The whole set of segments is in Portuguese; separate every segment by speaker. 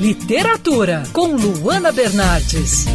Speaker 1: Literatura, com Luana Bernardes.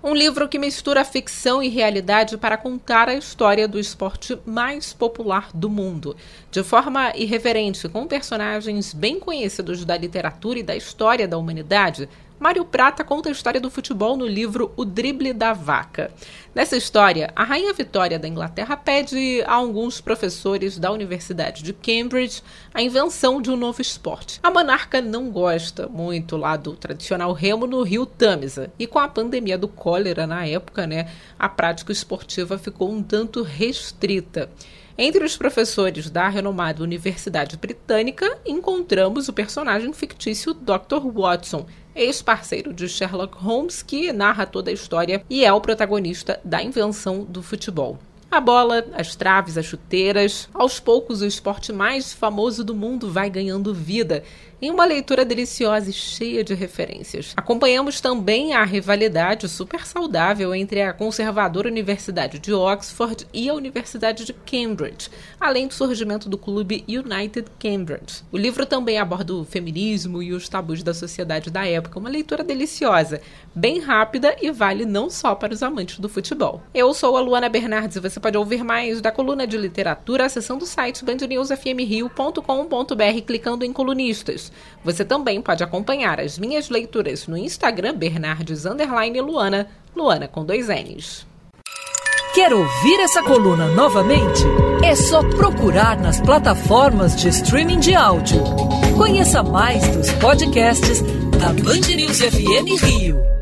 Speaker 2: Um livro que mistura ficção e realidade para contar a história do esporte mais popular do mundo, de forma irreverente, com personagens bem conhecidos da literatura e da história da humanidade. Mário Prata conta a história do futebol no livro O Drible da Vaca. Nessa história, a rainha Vitória da Inglaterra pede a alguns professores da Universidade de Cambridge a invenção de um novo esporte. A monarca não gosta muito lá do tradicional remo no rio Tâmisa, e com a pandemia do cólera na época, né, a prática esportiva ficou um tanto restrita. Entre os professores da renomada Universidade Britânica, encontramos o personagem fictício Dr. Watson, ex-parceiro de Sherlock Holmes, que narra toda a história e é o protagonista da invenção do futebol. A bola, as traves, as chuteiras. Aos poucos, o esporte mais famoso do mundo vai ganhando vida em uma leitura deliciosa e cheia de referências. Acompanhamos também a rivalidade super saudável entre a conservadora Universidade de Oxford e a Universidade de Cambridge, além do surgimento do clube United Cambridge. O livro também aborda o feminismo e os tabus da sociedade da época, uma leitura deliciosa, bem rápida e vale não só para os amantes do futebol. Eu sou a Luana Bernardes e você pode ouvir mais da coluna de literatura acessando o site bandnewsfmrio.com.br clicando em colunistas. Você também pode acompanhar as minhas leituras no Instagram Bernardes Luana, Luana com dois N's.
Speaker 1: Quer ouvir essa coluna novamente? É só procurar nas plataformas de streaming de áudio. Conheça mais dos podcasts da Band News FM Rio.